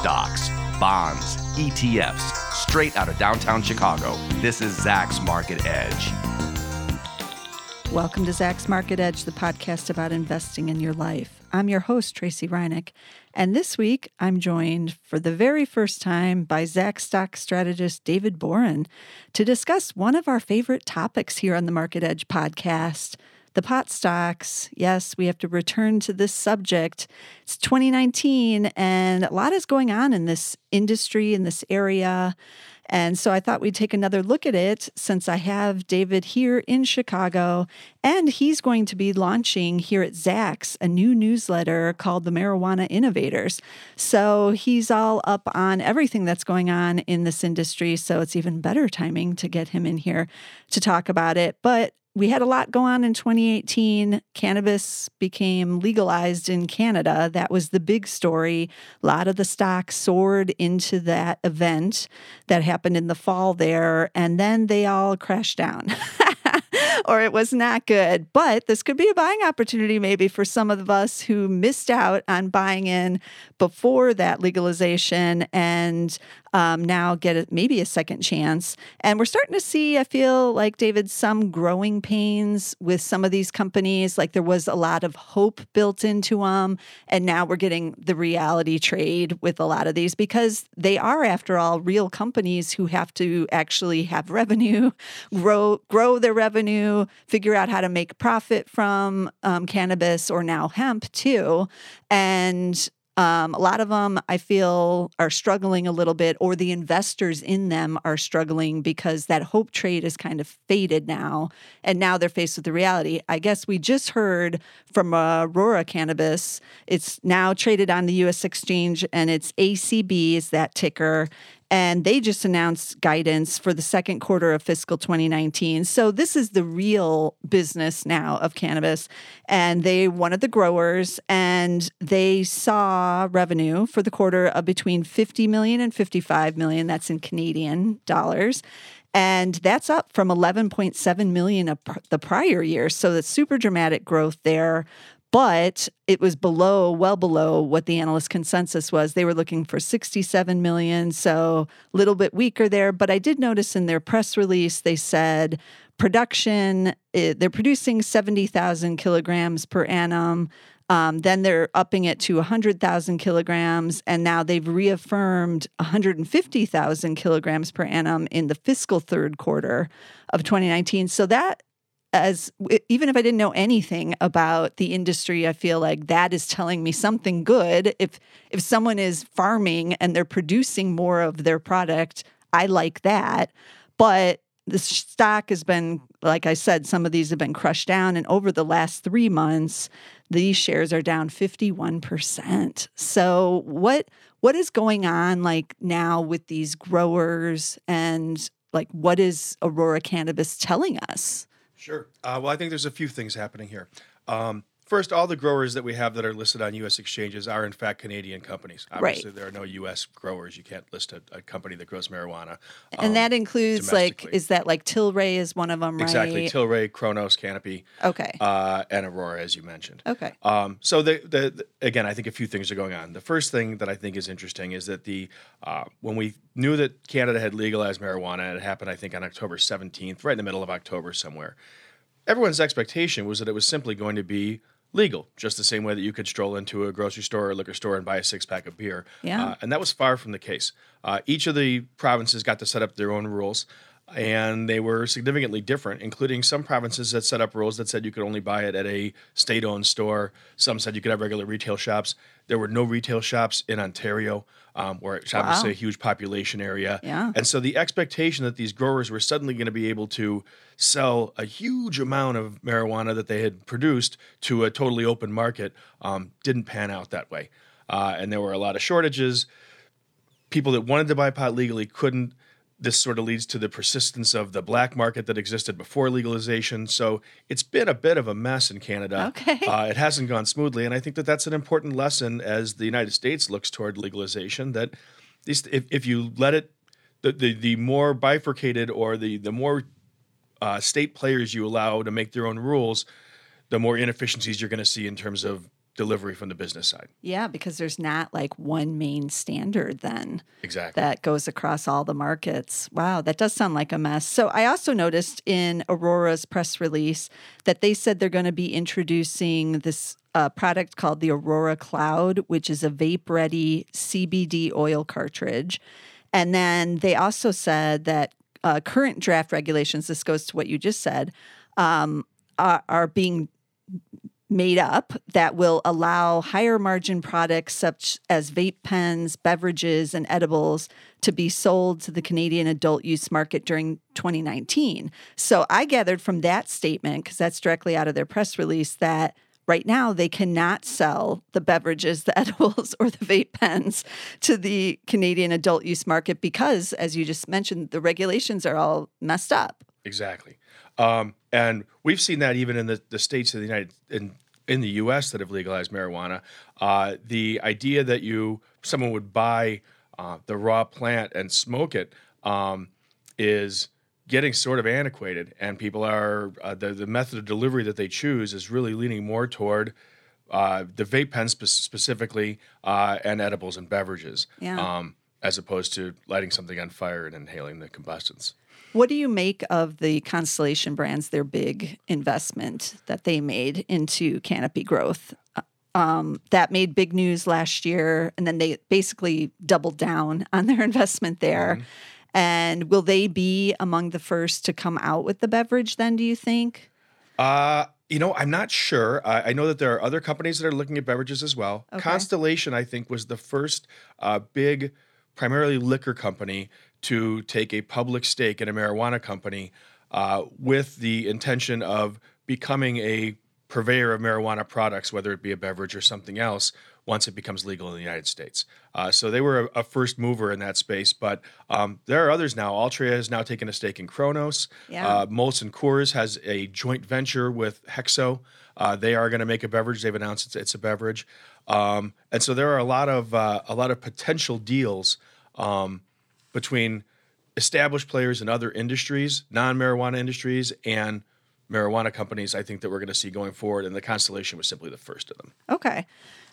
stocks, bonds, ETFs, straight out of downtown Chicago. This is Zacks Market Edge. Welcome to Zacks Market Edge, the podcast about investing in your life. I'm your host, Tracey Ryniec, and this week I'm joined for the very first time by Zacks stock strategist David Borun to discuss one of our favorite topics here on the Market Edge podcast the pot stocks. Yes, we have to return to this subject. It's 2019, and a lot is going on in this industry, in this area. And so I thought we'd take another look at it since I have David here in Chicago, and he's going to be launching here at Zacks a new newsletter called the Marijuana Innovators. So he's all up on everything that's going on in this industry. So it's even better timing to get him in here to talk about it. But we had a lot go on in 2018. Cannabis became legalized in Canada. That was the big story. A lot of the stocks soared into that event that happened in the fall there, and then they all crashed down. or it was not good. But this could be a buying opportunity maybe for some of us who missed out on buying in before that legalization and um, now get a, maybe a second chance. And we're starting to see, I feel like, David, some growing pains with some of these companies. Like there was a lot of hope built into them. And now we're getting the reality trade with a lot of these because they are, after all, real companies who have to actually have revenue, grow, grow their revenue, figure out how to make profit from um, cannabis or now hemp too. And um, a lot of them, I feel, are struggling a little bit, or the investors in them are struggling because that hope trade is kind of faded now. And now they're faced with the reality. I guess we just heard from Aurora Cannabis. It's now traded on the US exchange, and it's ACB is that ticker and they just announced guidance for the second quarter of fiscal 2019. So this is the real business now of cannabis. And they of the growers and they saw revenue for the quarter of between 50 million and 55 million. That's in Canadian dollars. And that's up from 11.7 million of the prior year. So that's super dramatic growth there but it was below, well below what the analyst consensus was. They were looking for 67 million, so a little bit weaker there. But I did notice in their press release, they said production, eh, they're producing 70,000 kilograms per annum. Um, then they're upping it to 100,000 kilograms, and now they've reaffirmed 150,000 kilograms per annum in the fiscal third quarter of 2019. So that as even if I didn't know anything about the industry, I feel like that is telling me something good. If if someone is farming and they're producing more of their product, I like that. But the stock has been, like I said, some of these have been crushed down, and over the last three months, these shares are down fifty one percent. So what what is going on like now with these growers and like what is Aurora Cannabis telling us? Sure. Uh, well, I think there's a few things happening here. Um, First, all the growers that we have that are listed on U.S. exchanges are in fact Canadian companies. Obviously, right. there are no U.S. growers. You can't list a, a company that grows marijuana. And um, that includes like, is that like Tilray is one of them, right? Exactly, Tilray, Cronos, Canopy, okay, uh, and Aurora, as you mentioned. Okay. Um, so the, the, the, again, I think a few things are going on. The first thing that I think is interesting is that the uh, when we knew that Canada had legalized marijuana, it happened, I think, on October 17th, right in the middle of October somewhere. Everyone's expectation was that it was simply going to be legal, just the same way that you could stroll into a grocery store or liquor store and buy a six pack of beer. Yeah. Uh, and that was far from the case. Uh, each of the provinces got to set up their own rules. And they were significantly different, including some provinces that set up rules that said you could only buy it at a state owned store. Some said you could have regular retail shops. There were no retail shops in Ontario um, where it's wow. obviously a huge population area. Yeah. And so the expectation that these growers were suddenly going to be able to sell a huge amount of marijuana that they had produced to a totally open market um, didn't pan out that way. Uh, and there were a lot of shortages. People that wanted to buy pot legally couldn't this sort of leads to the persistence of the black market that existed before legalization. So it's been a bit of a mess in Canada. Okay. Uh, it hasn't gone smoothly. And I think that that's an important lesson as the United States looks toward legalization that these, if, if you let it, the, the, the more bifurcated or the, the more uh, state players you allow to make their own rules, the more inefficiencies you're going to see in terms of delivery from the business side. Yeah, because there's not like one main standard then Exactly. that goes across all the markets. Wow, that does sound like a mess. So I also noticed in Aurora's press release that they said they're going to be introducing this uh, product called the Aurora Cloud, which is a vape ready CBD oil cartridge. And then they also said that uh, current draft regulations, this goes to what you just said, um, are, are being made up that will allow higher margin products such as vape pens, beverages, and edibles to be sold to the Canadian adult use market during 2019. So I gathered from that statement, because that's directly out of their press release, that right now they cannot sell the beverages, the edibles, or the vape pens to the Canadian adult use market because, as you just mentioned, the regulations are all messed up. Exactly. Um, and we've seen that even in the, the states of the United in in the U.S. that have legalized marijuana. Uh, the idea that you someone would buy uh, the raw plant and smoke it um, is getting sort of antiquated, and people are uh, the the method of delivery that they choose is really leaning more toward. Uh, the vape pens spe- specifically, uh, and edibles and beverages, Yeah. um, as opposed to lighting something on fire and inhaling the combustants. What do you make of the Constellation brands, their big investment that they made into Canopy Growth? Uh, Um, that made big news last year, and then they basically doubled down on their investment there. And will they be among the first to come out with the beverage then, do you think? Uh, you know, I'm not sure. I, I know that there are other companies that are looking at beverages as well. Okay. Constellation, I think, was the first uh, big, primarily liquor company to take a public stake in a marijuana company uh, with the intention of becoming a purveyor of marijuana products, whether it be a beverage or something else, once it becomes legal in the United States. Uh, so they were a, a first mover in that space, but um, there are others now. Altria has now taken a stake in Cronos. Yeah. Uh, Molson Coors has a joint venture with Hexo. Uh, they are going to make a beverage. They've announced it's, it's a beverage, um, and so there are a lot of uh, a lot of potential deals um, between established players in other industries, non-marijuana industries, and marijuana companies. I think that we're going to see going forward, and the Constellation was simply the first of them. Okay.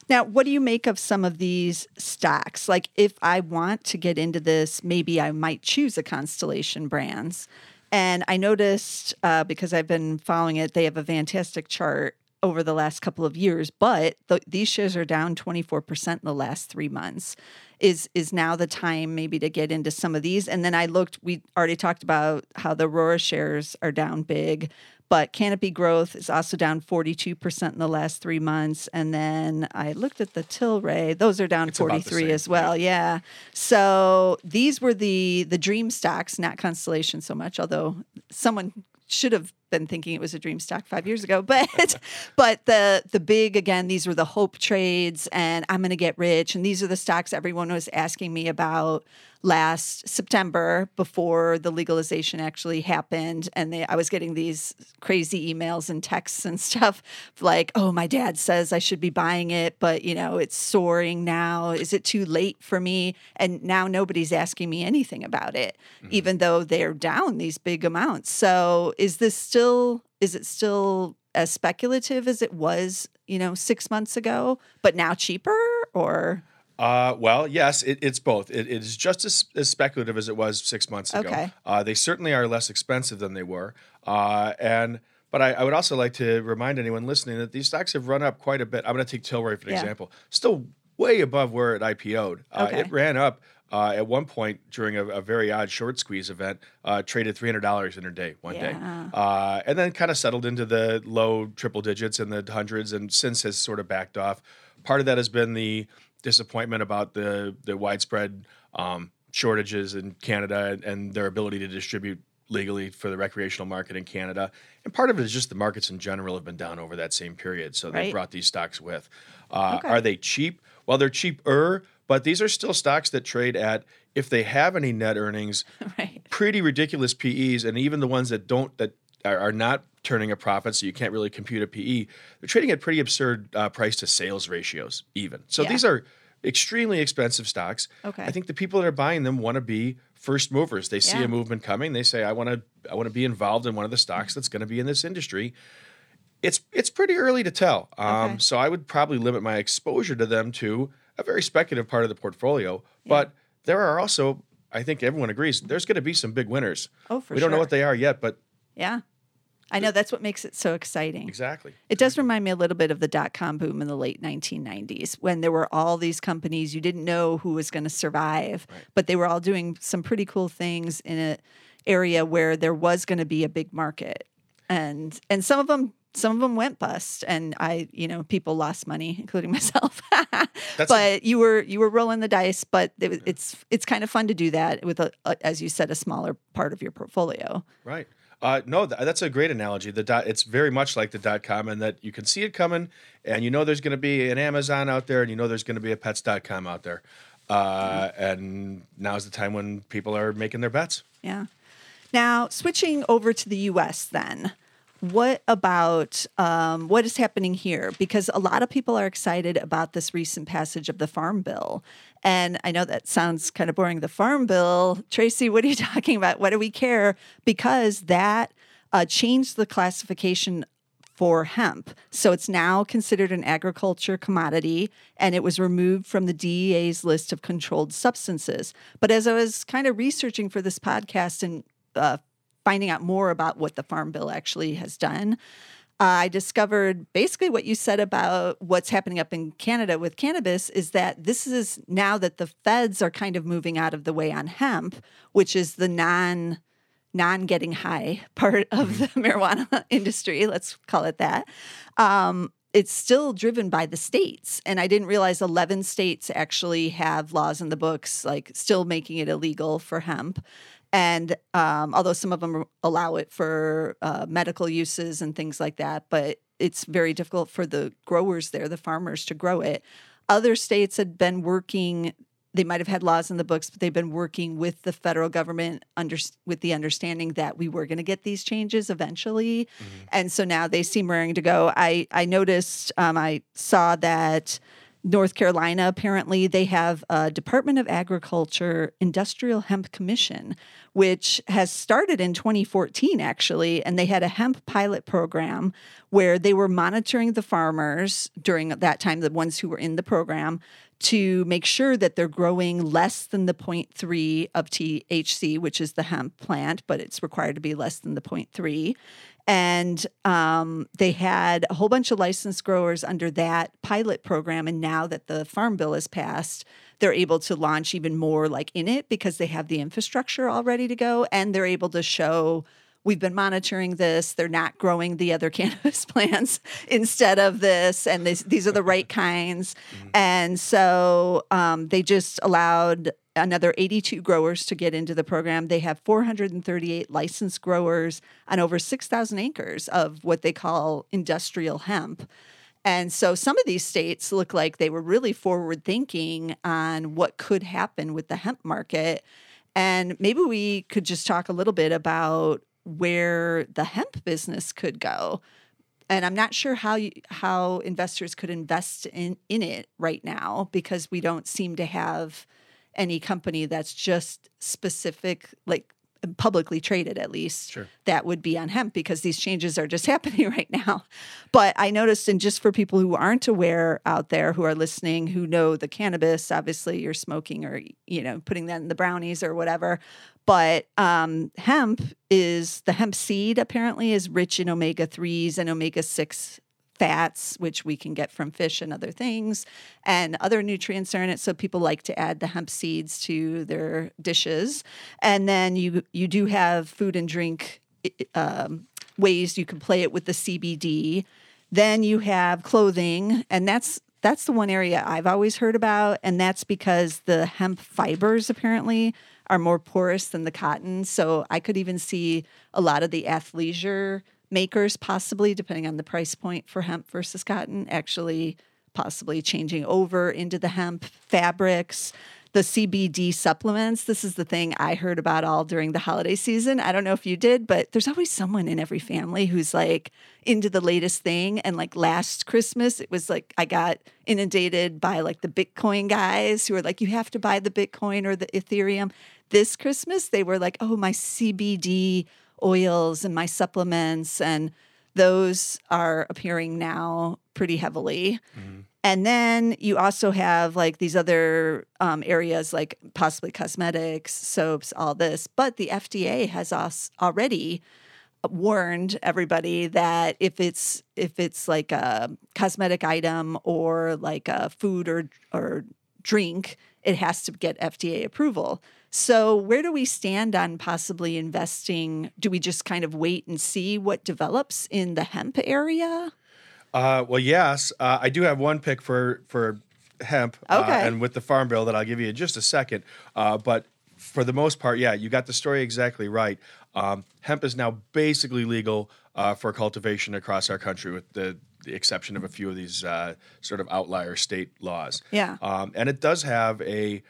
Now, what do you make of some of these stocks? Like, if I want to get into this, maybe I might choose a Constellation Brands. And I noticed uh, because I've been following it, they have a fantastic chart over the last couple of years, but th- these shares are down 24% in the last three months. Is is now the time maybe to get into some of these? And then I looked, we already talked about how the Aurora shares are down big, but Canopy Growth is also down 42% in the last three months. And then I looked at the Tilray; those are down It's 43 as well. Yeah. So these were the the dream stocks, not Constellation so much, although someone should have been thinking it was a dream stock five years ago. But but the the big again, these were the hope trades, and I'm going to get rich, and these are the stocks everyone was asking me about last September before the legalization actually happened, and they, I was getting these crazy emails and texts and stuff like, "Oh, my dad says I should be buying it, but you know it's soaring now. Is it too late for me?" And now nobody's asking me anything about it, mm-hmm. even though they're down these big amounts. So is this still? Is it still as speculative as it was, you know, six months ago, but now cheaper? Or Uh, well, yes, it, it's both. It, it is just as, as speculative as it was six months ago. Okay. Uh, they certainly are less expensive than they were. Uh, and but I, I would also like to remind anyone listening that these stocks have run up quite a bit. I'm going to take Tilray for Yeah. example. Still way above where it IPO'd. Uh, Okay. It ran up uh, at one point during a, a very odd short squeeze event, uh, traded $300 in a day one day. Uh, and then kind of settled into the low triple digits and the hundreds, and since has sort of backed off. Part of that has been the disappointment about the the widespread um, shortages in Canada and, their ability to distribute legally for the recreational market in Canada. And part of it is just the markets in general have been down over that same period. So they Right. brought these stocks with. Uh, Okay. Are they cheap? Well, they're cheaper, but these are still stocks that trade at, if they have any net earnings, right. pretty ridiculous PEs, and even the ones that don't that are, are not turning a profit, so you can't really compute a PE. They're trading at pretty absurd uh, price to sales ratios, even. So Yeah. these are extremely expensive stocks. Okay. I think the people that are buying them want to be first movers. They see Yeah. a movement coming. They say, "I want to, I want to be involved in one of the stocks that's going to be in this industry." It's it's pretty early to tell. Um, Okay. So I would probably limit my exposure to them to a very speculative part of the portfolio. Yeah. But there are also, I think everyone agrees, there's going to be some big winners. Oh, for we don't know what they are yet, but Yeah. I know that's what makes it so exciting. exactly. It does remind me a little bit of the dot com boom in the late 1990s when there were all these companies you didn't know who was going to survive, but they were all doing some pretty cool things in an area where there was going to be a big market. And and some of them some of them went bust and I, you know, people lost money including myself. but you were you were rolling the dice, but it, was- it's it's kind of fun to do that with a, a as you said a smaller part of your portfolio. Right. Uh, no, th- that's a great analogy. The dot, it's very much like the dot com, and that you can see it coming, and you know there's going to be an Amazon out there, and you know there's going to be a Pets.com out there, uh, and now's the time when people are making their bets. Yeah. Now, switching over to the US, then, what about um, what is happening here? Because a lot of people are excited about this recent passage of the Farm Bill. And I know that sounds kind of boring, the Farm Bill. Tracy, what are you talking about? What do we care? Because that uh, changed the classification for hemp. So it's now considered an agriculture commodity and it was removed from the DEA's list of controlled substances. But as I was kind of researching for this podcast and uh, finding out more about what the Farm Bill actually has done, I discovered basically what you said about what's happening up in Canada with cannabis is that this is now that the feds are kind of moving out of the way on hemp, which is the non non getting high part of the marijuana industry, let's call it that. Um, it's still driven by the states. And I didn't realize 11 states actually have laws in the books, like still making it illegal for hemp. And um, although some of them allow it for uh, medical uses and things like that, but it's very difficult for the growers there, the farmers, to grow it. Other states had been working they might have had laws in the books, but they've been working with the federal government under with the understanding that we were going to get these changes eventually, and so now they seem raring to go. I I noticed, um, I saw that North Carolina apparently they have a Department of Agriculture Industrial Hemp Commission, which has started in 2014 actually, and they had a hemp pilot program where they were monitoring the farmers during that time, the ones who were in the program to make sure that they're growing less than the 0.3 of THC, which is the hemp plant, but it's required to be less than the 0.3. And um, they had a whole bunch of licensed growers under that pilot program. And now that the Farm Bill has passed, they're able to launch even more like in it because they have the infrastructure all ready to go and they're able to show we've been monitoring this. They're not growing the other cannabis plants instead of this, and this, these are the right kinds. And so um, they just allowed another 82 growers to get into the program. They have 438 licensed growers on over 6,000 acres of what they call industrial hemp. And so some of these states look like they were really forward thinking on what could happen with the hemp market. And maybe we could just talk a little bit about where the hemp business could go. And I'm not sure how you, how investors could invest in in it right now because we don't seem to have any company that's just specific like publicly traded at least Sure. that would be on hemp because these changes are just happening right now. But I noticed, and just for people who aren't aware out there who are listening, who know the cannabis, obviously you're smoking or you know putting that in the brownies or whatever. But um, hemp is the hemp seed apparently is rich in omega threes and omega six fats, which we can get from fish and other things, and other nutrients are in it. So people like to add the hemp seeds to their dishes. And then you you do have food and drink um, ways you can play it with the CBD. Then you have clothing, and that's that's the one area I've always heard about, and that's because the hemp fibers apparently are more porous than the cotton. So I could even see a lot of the athleisure makers possibly, depending on the price point for hemp versus cotton, actually possibly changing over into the hemp fabrics. The CBD supplements. This is the thing I heard about all during the holiday season. I don't know if you did, but there's always someone in every family who's like into the latest thing. And like last Christmas, it was like I got inundated by like the Bitcoin guys who were like, you have to buy the Bitcoin or the Ethereum. This Christmas, they were like, oh, my CBD oils and my supplements and those are appearing now pretty heavily. And then you also have like these other um, areas like possibly cosmetics, soaps, all this. But the FDA has us already warned everybody that if it's if it's like a cosmetic item or like a food or or drink, it has to get FDA approval. So where do we stand on possibly investing? Do we just kind of wait and see what develops in the hemp area? Uh, well, yes, uh, I do have one pick for for hemp, uh, Okay. and with the farm bill that I'll give you in just a second. Uh, but for the most part, yeah, you got the story exactly right. Um, hemp is now basically legal uh, for cultivation across our country, with the, the exception of a few of these uh, sort of outlier state laws. Yeah. um, and it does have a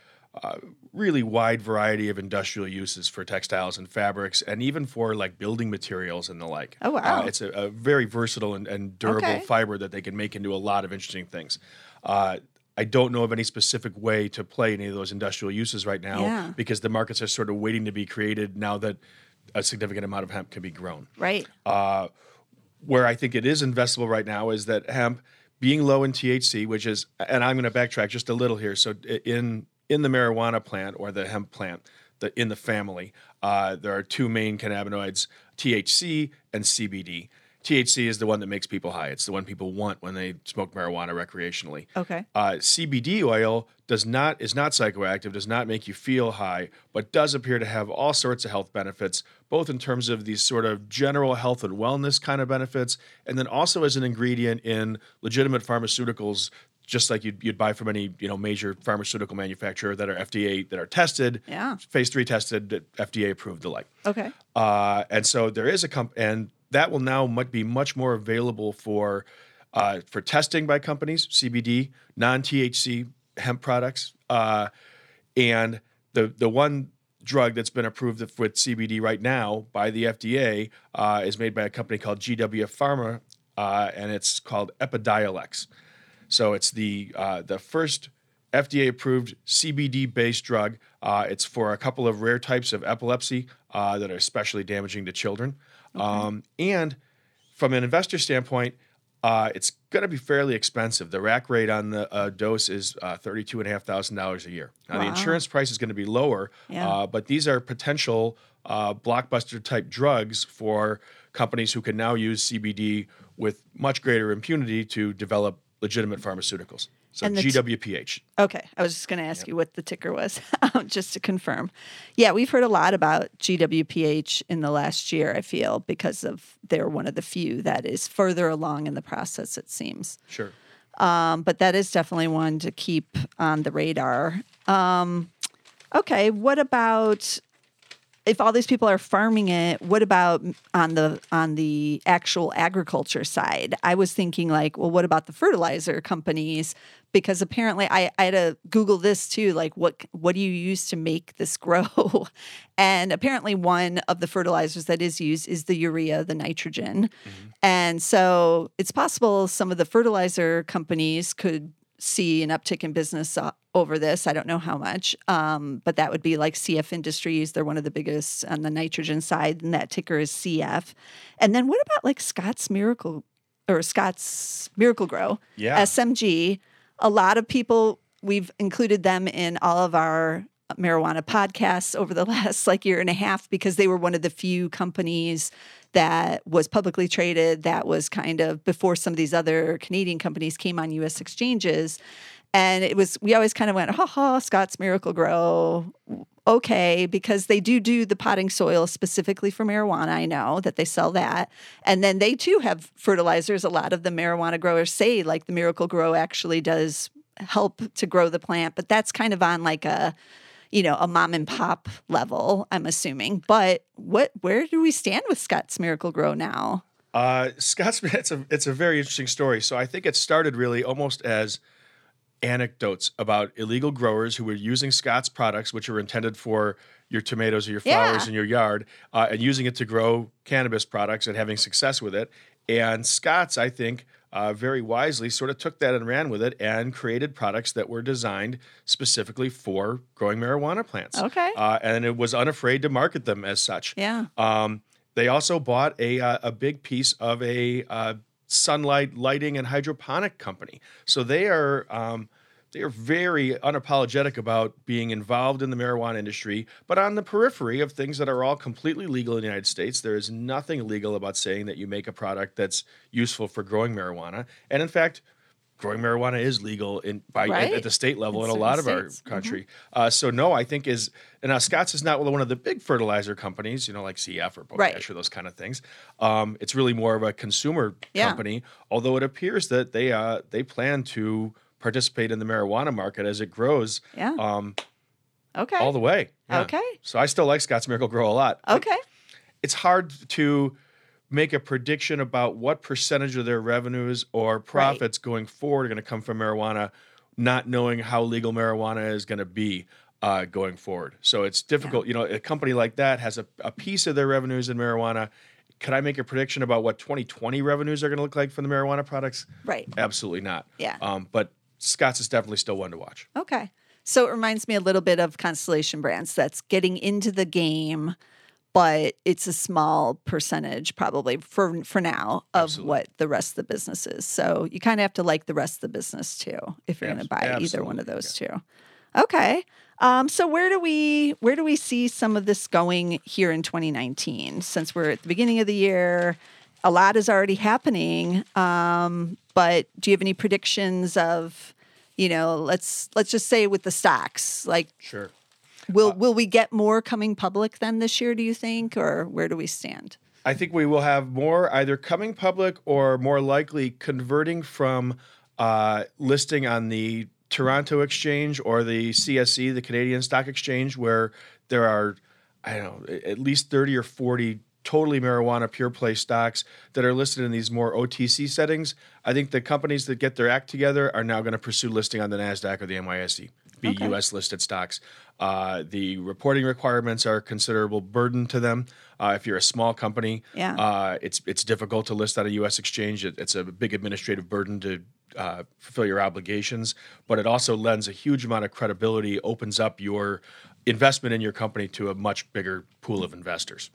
uh, really wide variety of industrial uses for textiles and fabrics, and even for like building materials and the like. Oh, wow. Uh, it's a, a very versatile and, and durable Okay. fiber that they can make into a lot of interesting things. Uh, I don't know of any specific way to play any of those industrial uses right now Yeah. because the markets are sort of waiting to be created now that a significant amount of hemp can be grown. Right. Where I think it is investable right now is that hemp being low in THC, which is, and I'm going to backtrack just a little here. So in in the marijuana plant or the hemp plant, the in the family, uh, there are two main cannabinoids: THC and CBD. THC is the one that makes people high. It's the one people want when they smoke marijuana recreationally. Okay. Uh, CBD oil does not is not psychoactive, does not make you feel high, but does appear to have all sorts of health benefits, both in terms of these sort of general health and wellness kind of benefits, and then also as an ingredient in legitimate pharmaceuticals, just like you'd, you'd buy from any you know major pharmaceutical manufacturer that are FDA that are tested, Yeah. phase three tested, that FDA approved, the like. Okay. Uh, and so there is a comp, and that will now mu- be much more available for uh, for testing by companies, CBD, non THC hemp products, uh, and the the one drug that's been approved with CBD right now by the FDA uh, is made by a company called GW Pharma, uh, and it's called Epidiolex. So it's the uh, the first FDA approved CBD based drug. Uh, it's for a couple of rare types of epilepsy uh, that are especially damaging to children. Um, and from an investor standpoint, uh, it's going to be fairly expensive. The rack rate on the uh, dose is uh, thirty-two and a half thousand dollars a year. Now the insurance price is going to be lower, Yeah. uh, but these are potential uh, blockbuster type drugs for companies who can now use CBD with much greater impunity to develop legitimate pharmaceuticals. So t- GWPH. Okay. I was just going to ask you what the ticker was, just to confirm. Yeah, we've heard a lot about GWPH in the last year, I feel, because of they're one of the few that is further along in the process, it seems. Sure. Um, but that is definitely one to keep on the radar. Um, okay, what about if all these people are farming it? What about on the on the actual agriculture side? I was thinking like, well, what about the fertilizer companies? Because apparently, I, I had to Google this too. Like, what what do you use to make this grow? and apparently, one of the fertilizers that is used is the urea, the nitrogen. Mm-hmm. And so it's possible some of the fertilizer companies could see an uptick in business uh, over this. I don't know how much, um, but that would be like CF Industries. They're one of the biggest on the nitrogen side, and that ticker is CF. And then what about like Scott's Miracle or Scott's Miracle-Gro? Yeah. SMG. A lot of people, we've included them in all of our marijuana podcasts over the last like year and a half because they were one of the few companies that was publicly traded that was kind of before some of these other Canadian companies came on US exchanges. And it was we always kind of went ha ha Scott's Miracle-Gro. Okay because they do do the potting soil specifically for marijuana I know that they sell that. And then they too have fertilizers. A lot of the marijuana growers say like the Miracle-Gro actually does help to grow the plant but that's kind of on like a you know, a mom and pop level, I'm assuming. But what where do we stand with Scott's Miracle-Gro now? Uh, Scott's it's a it's a very interesting story. So I think it started really almost as anecdotes about illegal growers who were using Scott's products, which are intended for your tomatoes or your flowers Yeah. in your yard, uh, and using it to grow cannabis products and having success with it. And Scott's, I think, uh, very wisely sort of took that and ran with it and created products that were designed specifically for growing marijuana plants. Okay. Uh, and it was unafraid to market them as such. Yeah. Um, They also bought a uh, a big piece of a uh, sunlight lighting and hydroponic company. So they are um, they are very unapologetic about being involved in the marijuana industry, but on the periphery of things that are all completely legal in the United States. There is nothing illegal about saying that you make a product that's useful for growing marijuana, and in fact. Growing marijuana is legal in by at- Right. at, the state level In in, a lot of certain our states. Mhm. country. Uh, so no, I think is and now Scotts is not one of the big fertilizer companies, you know, like CF or Potash Right. or those kind of things. Um, it's really more of a consumer Yeah. company, although it appears that they uh, they plan to participate in the marijuana market as it grows Yeah. um, Okay. all the way. Yeah. Okay. So I still like Scotts Miracle-Gro a lot. okay. It's hard to make a prediction about what percentage of their revenues or profits going forward are going to come from marijuana, not knowing how legal marijuana is going to be uh, going forward. So it's difficult. You know, a company like that has a, a piece of their revenues in marijuana. Could I make a prediction about what 2020 revenues are going to look like from the marijuana products? Right. Absolutely not. Yeah. Um, but Scott's is definitely still one to watch. Okay. So it reminds me a little bit of Constellation Brands that's getting into the game, but it's a small percentage probably for for now of Absolutely. what the rest of the business is. So you kind of have to like the rest of the business too if you're going to buy either one of absolutely, those two. Okay. Um, so where do we where do we see some of this going here in 2019? Since we're at the beginning of the year, a lot is already happening. Um, but do you have any predictions of, you know, let's let's just say with the stocks, like Sure. will will we get more coming public then this year? Do you think, or where do we stand? I think we will have more either coming public or more likely converting from uh, listing on the Toronto Exchange or the CSE, the Canadian Stock Exchange, where there are, I don't know, at least 30 or 40 totally marijuana pure play stocks that are listed in these more OTC settings. I think the companies that get their act together are now going to pursue listing on the NASDAQ or the NYSE, be Okay. US listed stocks. Uh, the reporting requirements are a considerable burden to them. Uh, if you're a small company, Yeah. uh, it's it's difficult to list on a U.S. exchange. It, it's a big administrative burden to uh, fulfill your obligations, but it also lends a huge amount of credibility, opens up your investment in your company to a much bigger pool of investors.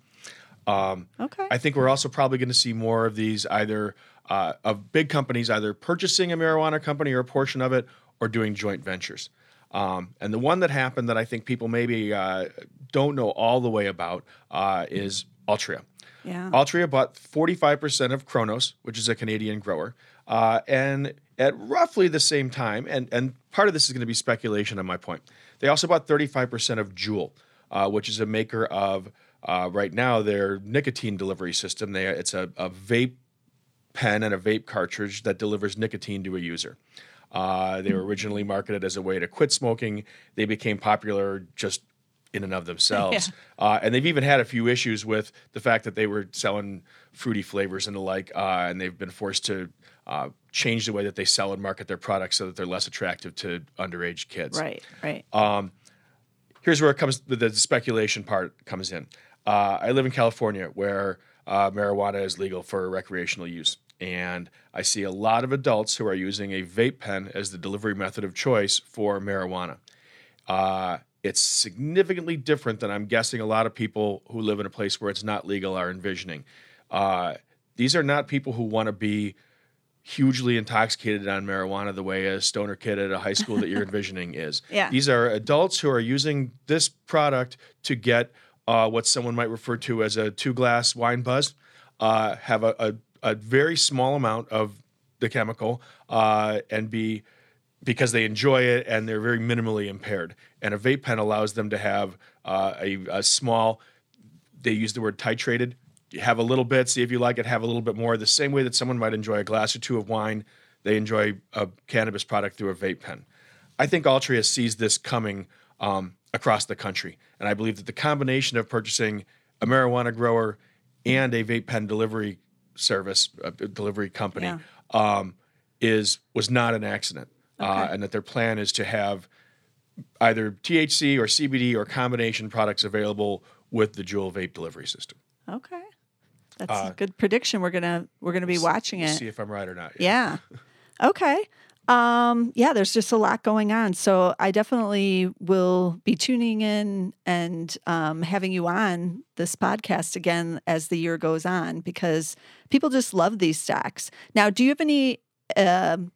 Okay. I think we're also probably going to see more of these either uh, of big companies either purchasing a marijuana company or a portion of it or doing joint ventures. Um, and the one that happened that I think people maybe uh, don't know all the way about uh, is Altria. yeah. Altria bought 45% of Cronos, which is a Canadian grower. Uh, and at roughly the same time, and, and part of this is going to be speculation on my point, they also bought 35% of Juul, uh, which is a maker of, uh, right now, their nicotine delivery system. They, it's a, a vape pen and a vape cartridge that delivers nicotine to a user. Uh, they were originally marketed as a way to quit smoking. They became popular just in and of themselves. Uh, and they've even had a few issues with the fact that they were selling fruity flavors and the like, uh, and they've been forced to uh, change the way that they sell and market their products so that they're less attractive to underage kids right. Right. here's where it comes the, the speculation part comes in uh, i live in california where uh, marijuana is legal for recreational use and i see a lot of adults who are using a vape pen as the delivery method of choice for marijuana uh, it's significantly different than i'm guessing a lot of people who live in a place where it's not legal are envisioning uh, these are not people who want to be hugely intoxicated on marijuana the way a stoner kid at a high school that you're envisioning is. Yeah. These are adults who are using this product to get uh, what someone might refer to as a two glass wine buzz, uh, have a, a, a very small amount of the chemical, uh, and be because they enjoy it and they're very minimally impaired. And a vape pen allows them to have uh, a, a small, they use the word titrated. Have a little bit, see if you like it, have a little bit more. The same way that someone might enjoy a glass or two of wine, they enjoy a cannabis product through a vape pen. I think Altria sees this coming um, across the country. And I believe that the combination of purchasing a marijuana grower and a vape pen delivery service, a delivery company, Yeah. um, is was not an accident. Uh, and that their plan is to have either THC or CBD or combination products available with the Juul vape delivery system. Okay. That's a good prediction. We're gonna we're gonna be watching it. Uh, See if I'm right or not. Yeah. Okay. Um, yeah, there's just a lot going on. So I definitely will be tuning in and um, having you on this podcast again as the year goes on because people just love these stocks. Now, do you have any um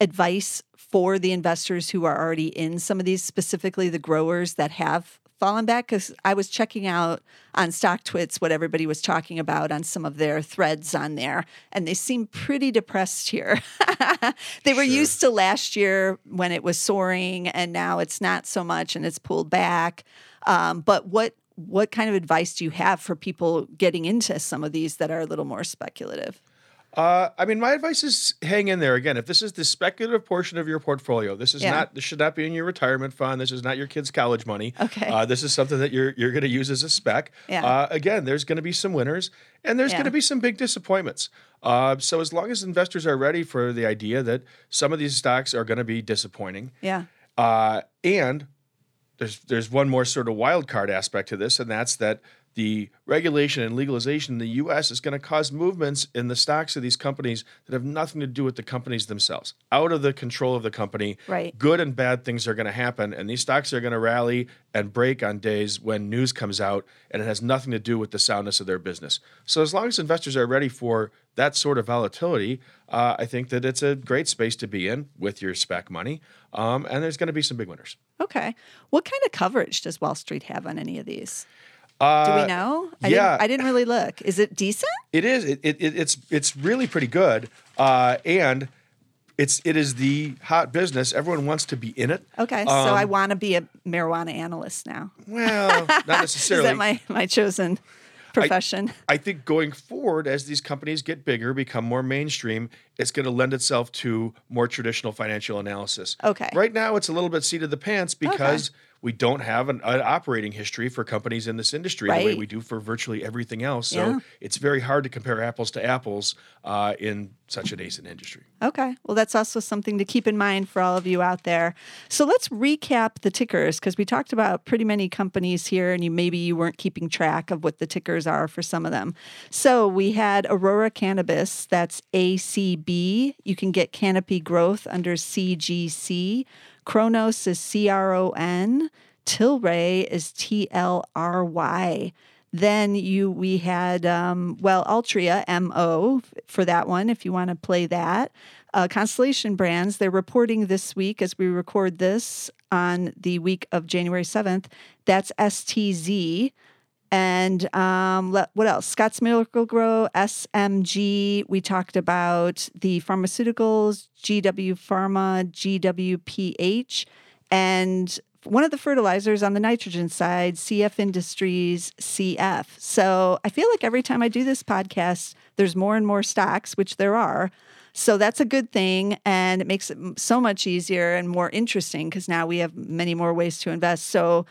advice for the investors who are already in some of these, specifically the growers that have fallen back? Because I was checking out on StockTwits what everybody was talking about on some of their threads on there, and they seem pretty depressed here. they were Sure. used to last year when it was soaring, and now it's not so much, and it's pulled back. Um, but what what kind of advice do you have for people getting into some of these that are a little more speculative? Uh, I mean, my advice is hang in there. Again, if this is the speculative portion of your portfolio, this is Yeah. not. This should not be in your retirement fund. This is not your kids' college money. Okay. Uh, this is something that you're you're going to use as a spec. Yeah. Uh, again, there's going to be some winners and there's Yeah. going to be some big disappointments. Uh, so as long as investors are ready for the idea that some of these stocks are going to be disappointing, Yeah. uh, and there's there's one more sort of wild card aspect to this, and that's that the regulation and legalization in the U.S. is going to cause movements in the stocks of these companies that have nothing to do with the companies themselves, out of the control of the company. Right. Good and bad things are going to happen, and these stocks are going to rally and break on days when news comes out, and it has nothing to do with the soundness of their business. So as long as investors are ready for that sort of volatility, uh, I think that it's a great space to be in with your spec money, um, and there's going to be some big winners. Okay. What kind of coverage does Wall Street have on any of these? Do Uh, we know? I yeah. Didn't, I didn't really look. Is it decent? It is. It, it, it- it's it's really pretty good, uh, and it's it is the hot business. Everyone wants to be in it. Okay. so Um, I want to be a marijuana analyst now. Well, not necessarily. Is that my, my chosen profession? I think going forward, as these companies get bigger, become more mainstream, it's going to lend itself to more traditional financial analysis. Okay. Right now, it's a little bit seat of the pants because we don't have an, an operating history for companies in this industry the way we do for virtually everything else. So Yeah. it's very hard to compare apples to apples uh, in such a nascent industry. Okay. Well, that's also something to keep in mind for all of you out there. So let's recap the tickers because we talked about pretty many companies here, and you maybe you weren't keeping track of what the tickers are for some of them. So we had Aurora Cannabis, that's ACB. You can get Canopy Growth under CGC. Cronos is C R O N. Tilray is T L R Y. Then you we had um, well Altria M O for that one if you want to play that. Uh, Constellation Brands they're reporting this week as we record this on the week of January seventh. That's STZ. And um, what else? Scott's Miracle-Gro, SMG. We talked about the pharmaceuticals, GW Pharma, GWPH, and one of the fertilizers on the nitrogen side, CF Industries, CF. So I feel like every time I do this podcast, there's more and more stocks, which there are. So that's a good thing. And it makes it so much easier and more interesting because now we have many more ways to invest. So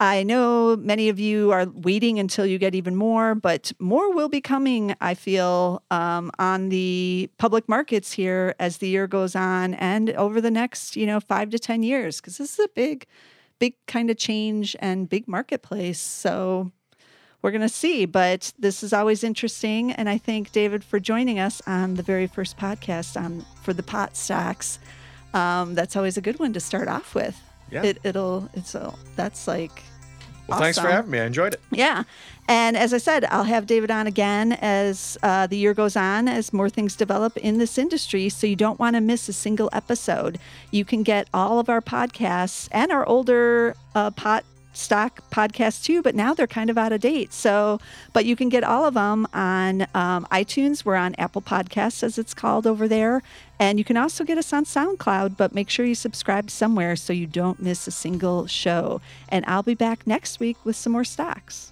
I know many of you are waiting until you get even more, but more will be coming, I feel, um, on the public markets here as the year goes on and over the next, you know, five to 10 years, because this is a big, big kind of change and big marketplace. So we're going to see, but this is always interesting. And I thank David for joining us on the very first podcast on for the pot stocks. Um, that's always a good one to start off with. Yeah. It, it'll, it's a, that's like, Well, thanks for having me. I enjoyed it. yeah. And as I said, I'll have David on again as uh, the year goes on, as more things develop in this industry. So you don't want to miss a single episode. You can get all of our podcasts and our older uh, pot stock podcasts too, but now they're kind of out of date. So, but you can get all of them on um, iTunes. We're on Apple Podcasts, as it's called over there. And you can also get us on SoundCloud, but make sure you subscribe somewhere so you don't miss a single show. And I'll be back next week with some more stocks.